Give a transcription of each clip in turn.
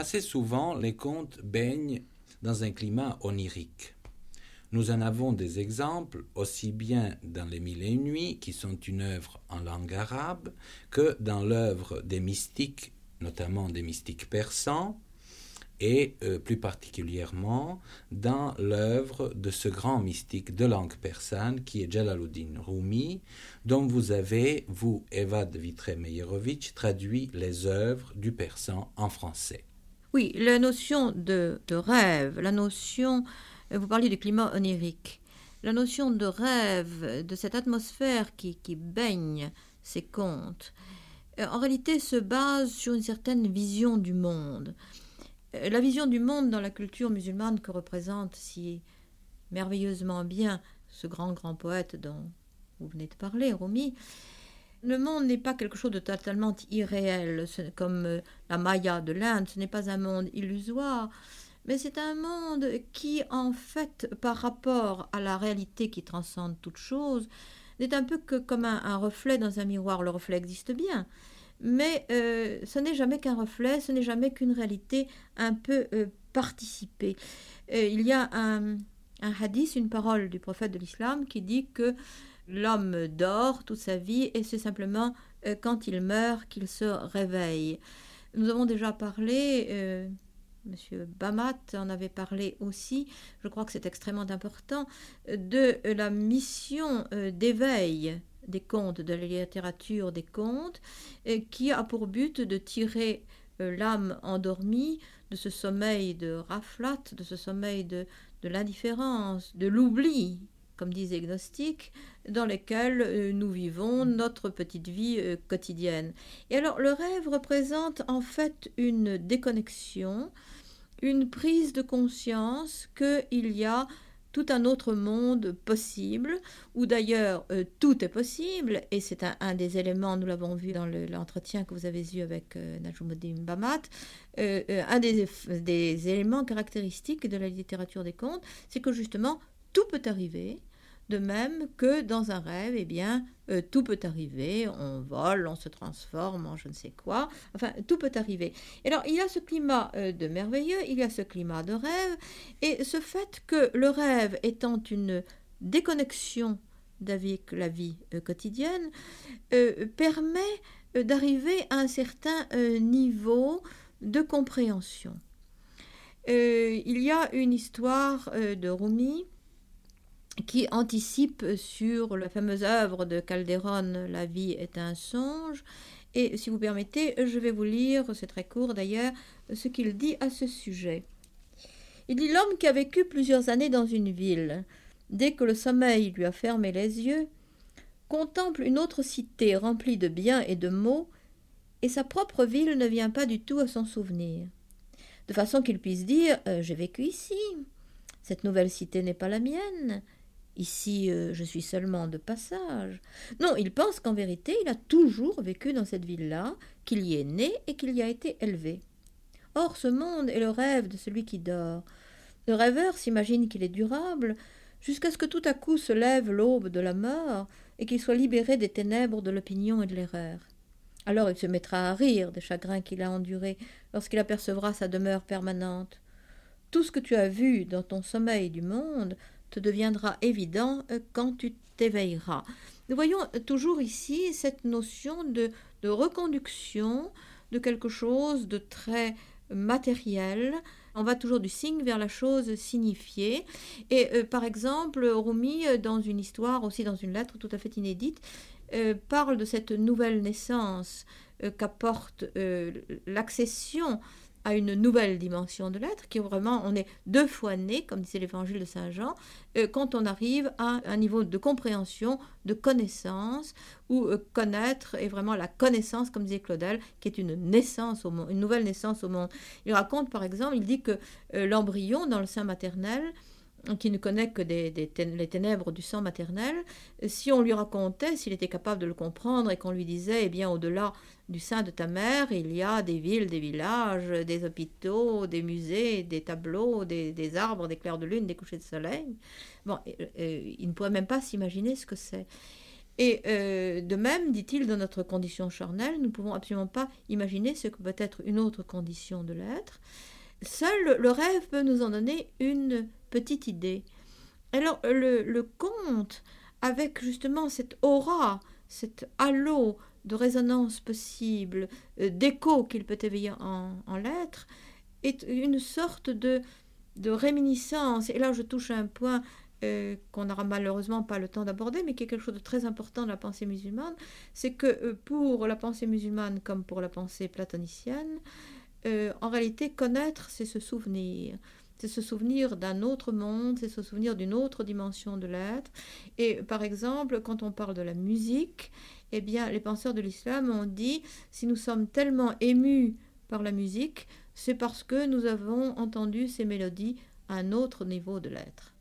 Assez souvent, les contes baignent dans un climat onirique. Nous en avons des exemples aussi bien dans Les Mille et une Nuits, qui sont une œuvre en langue arabe, que dans l'œuvre des mystiques, notamment des mystiques persans, et euh, plus particulièrement dans l'œuvre de ce grand mystique de langue persane qui est Jalaluddin Rumi, dont vous avez, vous, Evad Vitre-Meyerovitch, traduit les œuvres du persan en français. Oui, la notion de, rêve, la notion, euh, vous parliez du climat onirique, la notion de rêve, de cette atmosphère qui, qui baigne ces contes, euh, en réalité se base sur une certaine vision du monde. Euh, la vision du monde dans la culture musulmane que représente si merveilleusement bien ce grand grand poète dont vous venez de parler, Rumi, le monde n'est pas quelque chose de totalement irréel, comme euh, la Maya de l'Inde, ce n'est pas un monde illusoire, mais c'est un monde qui, en fait, par rapport à la réalité qui transcende toute chose, n'est un peu que comme un reflet dans un miroir. Le reflet existe bien, mais euh, ce n'est jamais qu'un reflet, ce n'est jamais qu'une réalité un peu euh, participée. Il y a un, un, hadith, une parole du prophète de l'islam qui dit que l'homme dort toute sa vie et c'est simplement quand il meurt qu'il se réveille. Nous avons déjà parlé, Monsieur Bamat en avait parlé aussi, je crois que c'est extrêmement important, de la mission d'éveil des contes, de la littérature des contes, qui a pour but de tirer euh, l'âme endormie de ce sommeil de raflat, de ce sommeil de, de l'indifférence, de l'oubli, comme disent les gnostiques, dans lesquels euh, nous vivons notre petite vie euh, quotidienne. Et alors le rêve représente en fait une déconnexion, une prise de conscience qu'il y a tout un autre monde possible, où d'ailleurs euh, tout est possible, et c'est un, des éléments, nous l'avons vu dans l'entretien que vous avez eu avec euh, Najumuddin Bamat, un des éléments caractéristiques de la littérature des contes, c'est que justement tout peut arriver, de même que dans un rêve, eh bien, euh, tout peut arriver, on vole, on se transforme en je ne sais quoi, enfin, tout peut arriver. Et alors, il y a ce climat euh, de merveilleux, il y a ce climat de rêve, et ce fait que le rêve étant une déconnexion avec la vie euh, quotidienne, permet d'arriver à un certain niveau de compréhension. il y a une histoire de Rumi, qui anticipe sur la fameuse œuvre de Calderon, La vie est un songe. Et si vous permettez, je vais vous lire, c'est très court d'ailleurs, ce qu'il dit à ce sujet. Il dit L'homme qui a vécu plusieurs années dans une ville, dès que le sommeil lui a fermé les yeux, contemple une autre cité remplie de biens et de maux, et sa propre ville ne vient pas du tout à son souvenir. De façon qu'il puisse dire euh, J'ai vécu ici. Cette nouvelle cité n'est pas la mienne. Ici, euh, je suis seulement de passage. Non, il pense qu'en vérité, il a toujours vécu dans cette ville-là, qu'il y est né et qu'il y a été élevé. Or, ce monde est le rêve de celui qui dort. Le rêveur s'imagine qu'il est durable, jusqu'à ce que tout à coup se lève l'aube de la mort et qu'il soit libéré des ténèbres de l'opinion et de l'erreur. Alors il se mettra à rire des chagrins qu'il a endurés lorsqu'il apercevra sa demeure permanente. Tout ce que tu as vu dans ton sommeil du monde te deviendra évident euh, quand tu t'éveilleras. Nous voyons toujours ici cette notion de, reconduction de quelque chose de très matériel. On va toujours du signe vers la chose signifiée. Et euh, par exemple, Rumi, euh, dans une histoire, aussi dans une lettre tout à fait inédite, parle de cette nouvelle naissance qu'apporte l'accession à une nouvelle dimension de l'être, qui est vraiment, on est deux fois né, comme disait l'évangile de Saint Jean, euh, quand on arrive à un niveau de compréhension, de connaissance, où euh, connaître est vraiment la connaissance, comme disait Claudel, qui est une naissance au monde, une nouvelle naissance au monde. Il raconte par exemple, il dit que euh, l'embryon dans le sein maternel, qui ne connaît que les ténèbres du sang maternel, si on lui racontait, s'il était capable de le comprendre, et qu'on lui disait, eh bien, au-delà du sein de ta mère, il y a des villes, des villages, des hôpitaux, des musées, des tableaux, des, arbres, des clairs de lune, des couchers de soleil, bon, il ne pourrait même pas s'imaginer ce que c'est. Et euh, de même, dit-il, dans notre condition charnelle, nous ne pouvons absolument pas imaginer ce que peut être une autre condition de l'être. Seul le rêve peut nous en donner une petite idée. Alors le, conte, avec justement cette aura, cet halo de résonance possible, euh, d'écho qu'il peut éveiller en, en l'être, est une sorte de, de réminiscence. Et là, je touche à un point euh, qu'on n'aura malheureusement pas le temps d'aborder, mais qui est quelque chose de très important dans la pensée musulmane, c'est que euh, pour la pensée musulmane comme pour la pensée platonicienne, en réalité, connaître, c'est se souvenir c'est se souvenir d'un autre monde, c'est se souvenir d'une autre dimension de l'être. Et par exemple, quand on parle de la musique, eh bien, les penseurs de l'islam ont dit, si nous sommes tellement émus par la musique, c'est parce que nous avons entendu ces mélodies à un autre niveau de l'être.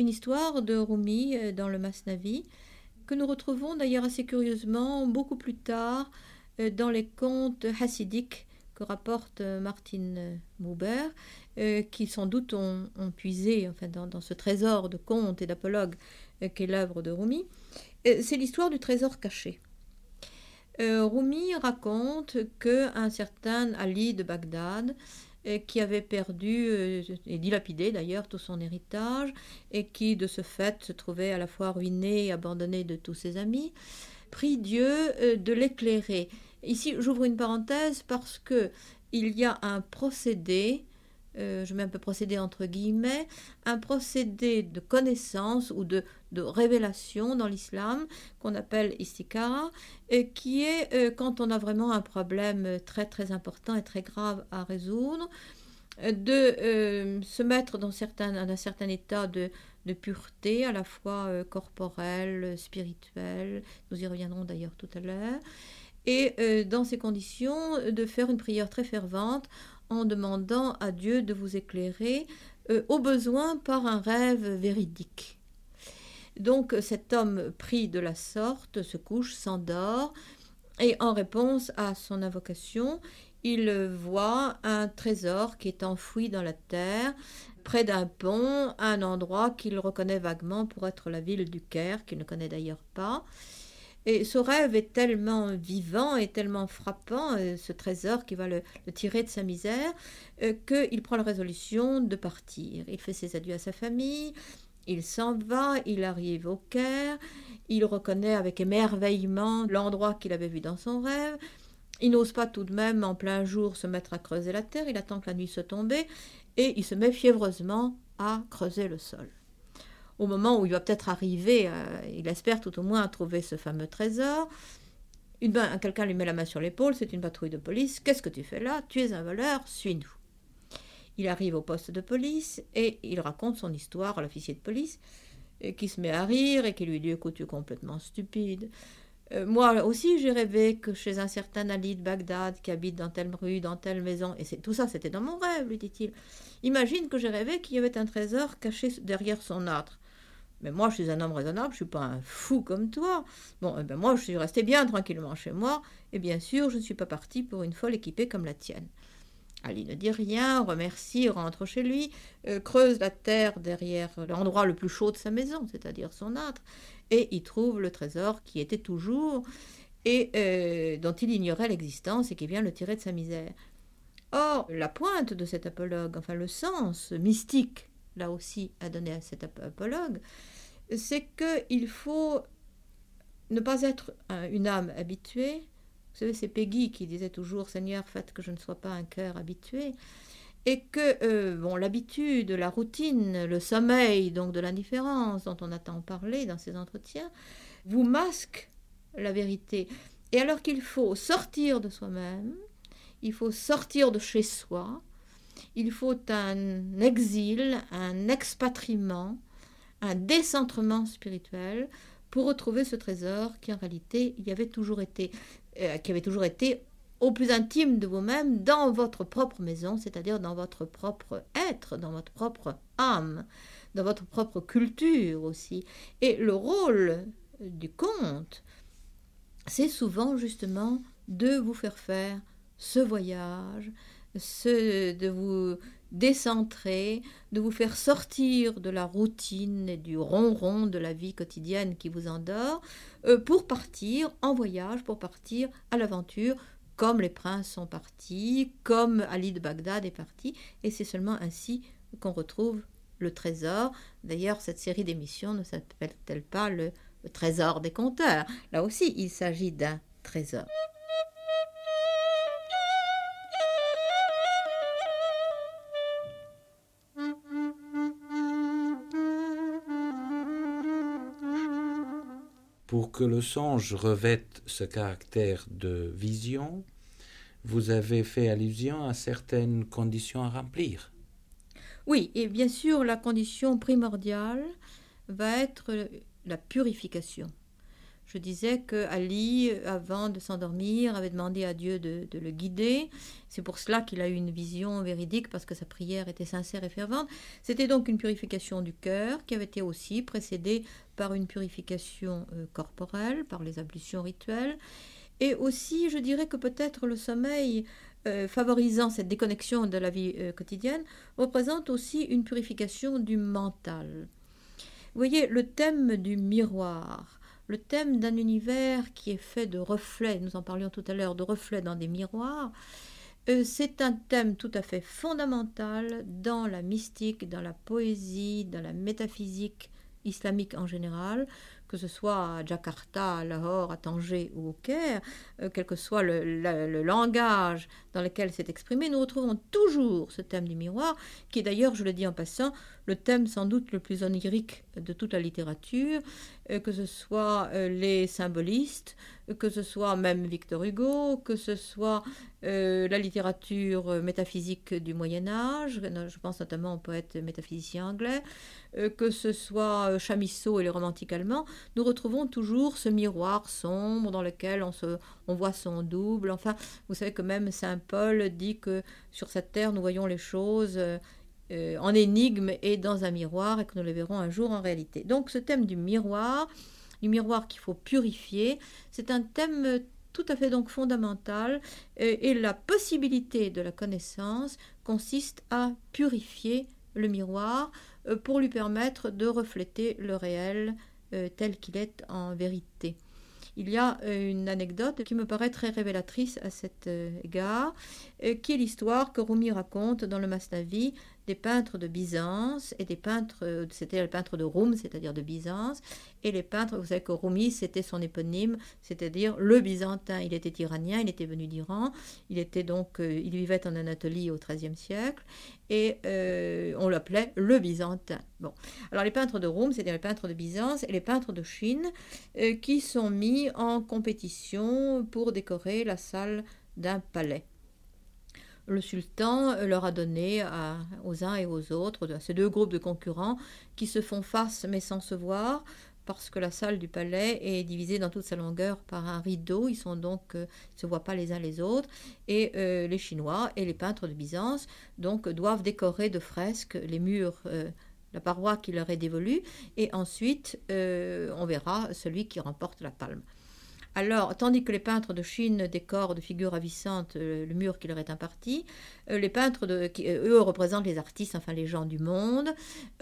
Une histoire de Rumi euh, dans le Masnavi que nous retrouvons d'ailleurs assez curieusement beaucoup plus tard euh, dans les contes hassidiques que rapporte euh, Martin Buber, qui sans doute ont, puisé enfin, dans, ce trésor de contes et d'apologues qu'est l'œuvre de Rumi. C'est l'histoire du trésor caché. Rumi raconte qu'un certain Ali de Bagdad qui avait perdu euh, et dilapidé d'ailleurs tout son héritage, et qui de ce fait se trouvait à la fois ruiné et abandonné de tous ses amis, prie Dieu euh, de l'éclairer. Ici, j'ouvre une parenthèse parce que il y a un procédé euh, je mets un peu procédé entre guillemets, un procédé de connaissance ou de, de révélation dans l'islam qu'on appelle istikara, et qui est euh, quand on a vraiment un problème très très important et très grave à résoudre, de euh, se mettre dans un certain état de, de pureté, à la fois corporelle, spirituelle, nous y reviendrons d'ailleurs tout à l'heure, et dans ces conditions de faire une prière très fervente en demandant à Dieu de vous éclairer euh, au besoin par un rêve véridique. Donc cet homme pris de la sorte se couche, s'endort, et en réponse à son invocation, il voit un trésor qui est enfoui dans la terre, près d'un pont, un endroit qu'il reconnaît vaguement pour être la ville du Caire, qu'il ne connaît d'ailleurs pas. Et ce rêve est tellement vivant et tellement frappant, euh, ce trésor qui va le, tirer de sa misère, euh, qu'il prend la résolution de partir. Il fait ses adieux à sa famille, il s'en va, il arrive au Caire, il reconnaît avec émerveillement l'endroit qu'il avait vu dans son rêve. Il n'ose pas tout de même en plein jour se mettre à creuser la terre, il attend que la nuit se tombe et il se met fiévreusement à creuser le sol au moment où il va peut-être arriver, euh, il espère tout au moins trouver ce fameux trésor. Quelqu'un lui met la main sur l'épaule, c'est une patrouille de police. Qu'est-ce que tu fais là? Tu es un voleur, suis-nous. Il arrive au poste de police et il raconte son histoire à l'officier de police, et qui se met à rire et qui lui dit Écoute, tu es complètement stupide. Euh, moi aussi, j'ai rêvé que chez un certain Ali de Bagdad qui habite dans telle rue, dans telle maison, et tout ça, c'était dans mon rêve, lui dit-il. Imagine que j'ai rêvé qu'il y avait un trésor caché derrière son âtre. Mais moi, je suis un homme raisonnable, je ne suis pas un fou comme toi. Bon, eh ben moi, je suis resté bien tranquillement chez moi, et bien sûr, je ne suis pas parti pour une folle équipée comme la tienne. Ali ne dit rien, remercie, rentre chez lui, euh, creuse la terre derrière l'endroit le plus chaud de sa maison, c'est-à-dire son âtre, et y trouve le trésor qui était toujours et euh, dont il ignorait l'existence et qui vient le tirer de sa misère. Or, la pointe de cet apologue, enfin le sens mystique là aussi à donner à cet apologue, c'est qu'il faut ne pas être une âme habituée. Vous savez, c'est Peggy qui disait toujours Seigneur, faites que je ne sois pas un cœur habitué. Et que euh, bon, l'habitude, la routine, le sommeil, donc de l'indifférence dont on a tant parlé dans ces entretiens, vous masque la vérité. Et alors qu'il faut sortir de soi-même, il faut sortir de chez soi, il faut un exil, un expatriement, un décentrement spirituel pour retrouver ce trésor qui en réalité y avait toujours été, euh, qui avait toujours été au plus intime de vous-même, dans votre propre maison, c'est-à-dire dans votre propre être, dans votre propre âme, dans votre propre culture aussi. Et le rôle du conte, c'est souvent justement de vous faire faire ce voyage, ce, de vous décentrer, de vous faire sortir de la routine et du ronron de la vie quotidienne qui vous endort, euh, pour partir en voyage, pour partir à l'aventure, comme les princes sont partis, comme Ali de Bagdad est parti, et c'est seulement ainsi qu'on retrouve le trésor. D'ailleurs, cette série d'émissions ne s'appelle-t-elle pas le, le trésor des conteurs Là aussi, il s'agit d'un trésor. Pour que le songe revête ce caractère de vision, vous avez fait allusion à certaines conditions à remplir. Oui, et bien sûr, la condition primordiale va être la purification. Je disais que Ali, avant de s'endormir, avait demandé à Dieu de, le guider. C'est pour cela qu'il a eu une vision véridique, parce que sa prière était sincère et fervente. C'était donc une purification du cœur qui avait été aussi précédée par une purification euh, corporelle, par les ablutions rituelles. Et aussi, je dirais que peut-être le sommeil, euh, favorisant cette déconnexion de la vie euh, quotidienne, représente aussi une purification du mental. Vous voyez, le thème du miroir, le thème d'un univers qui est fait de reflets, nous en parlions tout à l'heure, de reflets dans des miroirs, euh, c'est un thème tout à fait fondamental dans la mystique, dans la poésie, dans la métaphysique islamique en général, que ce soit à Jakarta, à Lahore, à Tanger ou au Caire, euh, quel que soit le, langage dans lequel c'est exprimé, nous retrouvons toujours ce thème du miroir, qui d'ailleurs, je le dis en passant, le thème sans doute le plus onirique de toute la littérature, euh, que ce soit euh, les symbolistes, que ce soit même Victor Hugo, que ce soit la littérature métaphysique du Moyen Âge, je pense notamment au poète métaphysicien anglais, que ce soit Chamisso et les romantiques allemands, nous retrouvons toujours ce miroir sombre dans lequel on, se, on voit son double. Enfin, vous savez que même Saint Paul dit que sur cette terre, nous voyons les choses euh, en énigme et dans un miroir et que nous les verrons un jour en réalité. Donc ce thème du miroir, du miroir qu'il faut purifier, c'est un thème tout à fait donc fondamental et la possibilité de la connaissance consiste à purifier le miroir euh, pour lui permettre de refléter le réel euh, tel qu'il est en vérité. Il y a euh, une anecdote qui me paraît très révélatrice à cet euh, égard, qui est l'histoire que Rumi raconte dans le Masnavi des peintres de Byzance et des peintres, c'était le peintre de Roum, c'est-à-dire de Byzance, et les peintres, vous savez que Rumi, c'était son éponyme, c'est-à-dire le byzantin. Il était iranien, il était venu d'Iran, il était donc, il vivait en Anatolie au XIIIe siècle, et euh, on l'appelait le byzantin. Bon, alors les peintres de Rome, c'est-à-dire les peintres de Byzance et les peintres de Chine, euh, qui sont mis en compétition pour décorer la salle d'un palais. Le sultan leur a donné aux uns et aux autres, à ces deux groupes de concurrents qui se font face mais sans se voir, parce que la salle du palais est divisée dans toute sa longueur par un rideau. Ils sont donc, euh, se voient pas les uns les autres. Et euh, les Chinois et les peintres de Byzance doivent décorer de fresques les murs. Euh, la paroi qui leur est dévolue, et ensuite on verra celui qui remporte la palme. Alors, tandis que les peintres de Chine décorent de figures ravissantes euh, le mur qui leur est imparti, euh, les peintres de, qui, euh, eux représentent les artistes, enfin les gens du monde.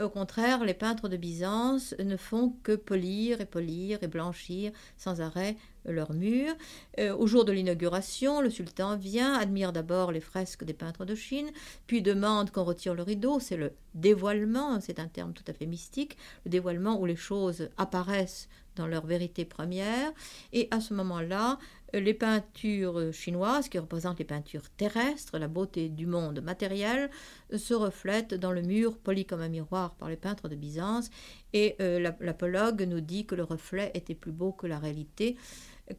Au contraire, les peintres de Byzance ne font que polir et polir et blanchir sans arrêt leurs murs. au jour de l'inauguration, le sultan vient, admire d'abord les fresques des peintres de Chine, puis demande qu'on retire le rideau. C'est le dévoilement, c'est un terme tout à fait mystique, le dévoilement où les choses apparaissent dans leur vérité première. Et à ce moment-là, les peintures chinoises, qui représentent les peintures terrestres, la beauté du monde matériel, se reflètent dans le mur poli comme un miroir par les peintres de Byzance. Et euh, l'apologue nous dit que le reflet était plus beau que la réalité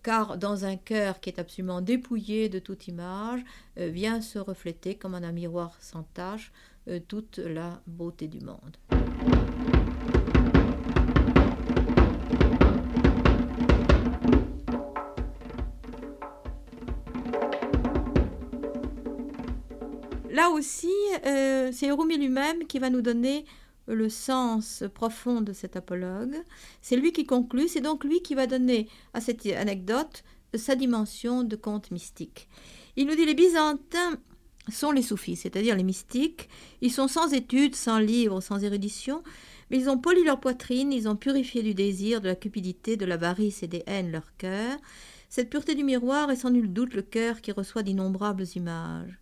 car dans un cœur qui est absolument dépouillé de toute image, euh, vient se refléter comme en un miroir sans tache euh, toute la beauté du monde. Aussi, euh, c'est Rumi lui-même qui va nous donner le sens profond de cet apologue. C'est lui qui conclut, c'est donc lui qui va donner à cette anecdote sa dimension de conte mystique. Il nous dit les Byzantins sont les soufis, c'est-à-dire les mystiques. Ils sont sans études, sans livres, sans érudition, mais ils ont poli leur poitrine, ils ont purifié du désir, de la cupidité, de l'avarice et des haines leur cœur. Cette pureté du miroir est sans nul doute le cœur qui reçoit d'innombrables images.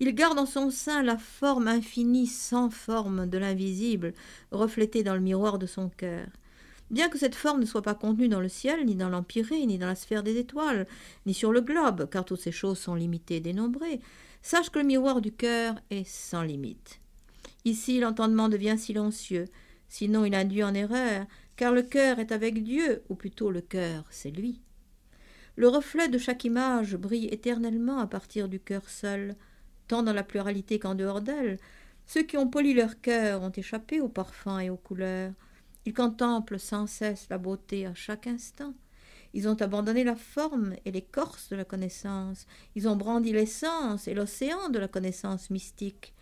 Il garde en son sein la forme infinie sans forme de l'invisible, reflétée dans le miroir de son cœur. Bien que cette forme ne soit pas contenue dans le ciel, ni dans l'empyrée, ni dans la sphère des étoiles, ni sur le globe, car toutes ces choses sont limitées et dénombrées, sache que le miroir du cœur est sans limite. Ici l'entendement devient silencieux, sinon il induit en erreur, car le cœur est avec Dieu, ou plutôt le cœur, c'est lui. Le reflet de chaque image brille éternellement à partir du cœur seul, tant dans la pluralité qu'en dehors d'elle. Ceux qui ont poli leur cœur ont échappé aux parfums et aux couleurs. Ils contemplent sans cesse la beauté à chaque instant. Ils ont abandonné la forme et l'écorce de la connaissance. Ils ont brandi l'essence et l'océan de la connaissance mystique.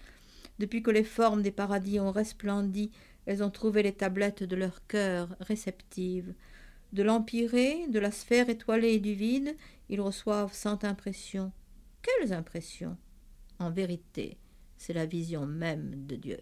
Depuis que les formes des paradis ont resplendi, elles ont trouvé les tablettes de leur cœur réceptives. De l'empyrée, de la sphère étoilée et du vide, ils reçoivent cent impressions. Quelles impressions? En vérité, c'est la vision même de Dieu.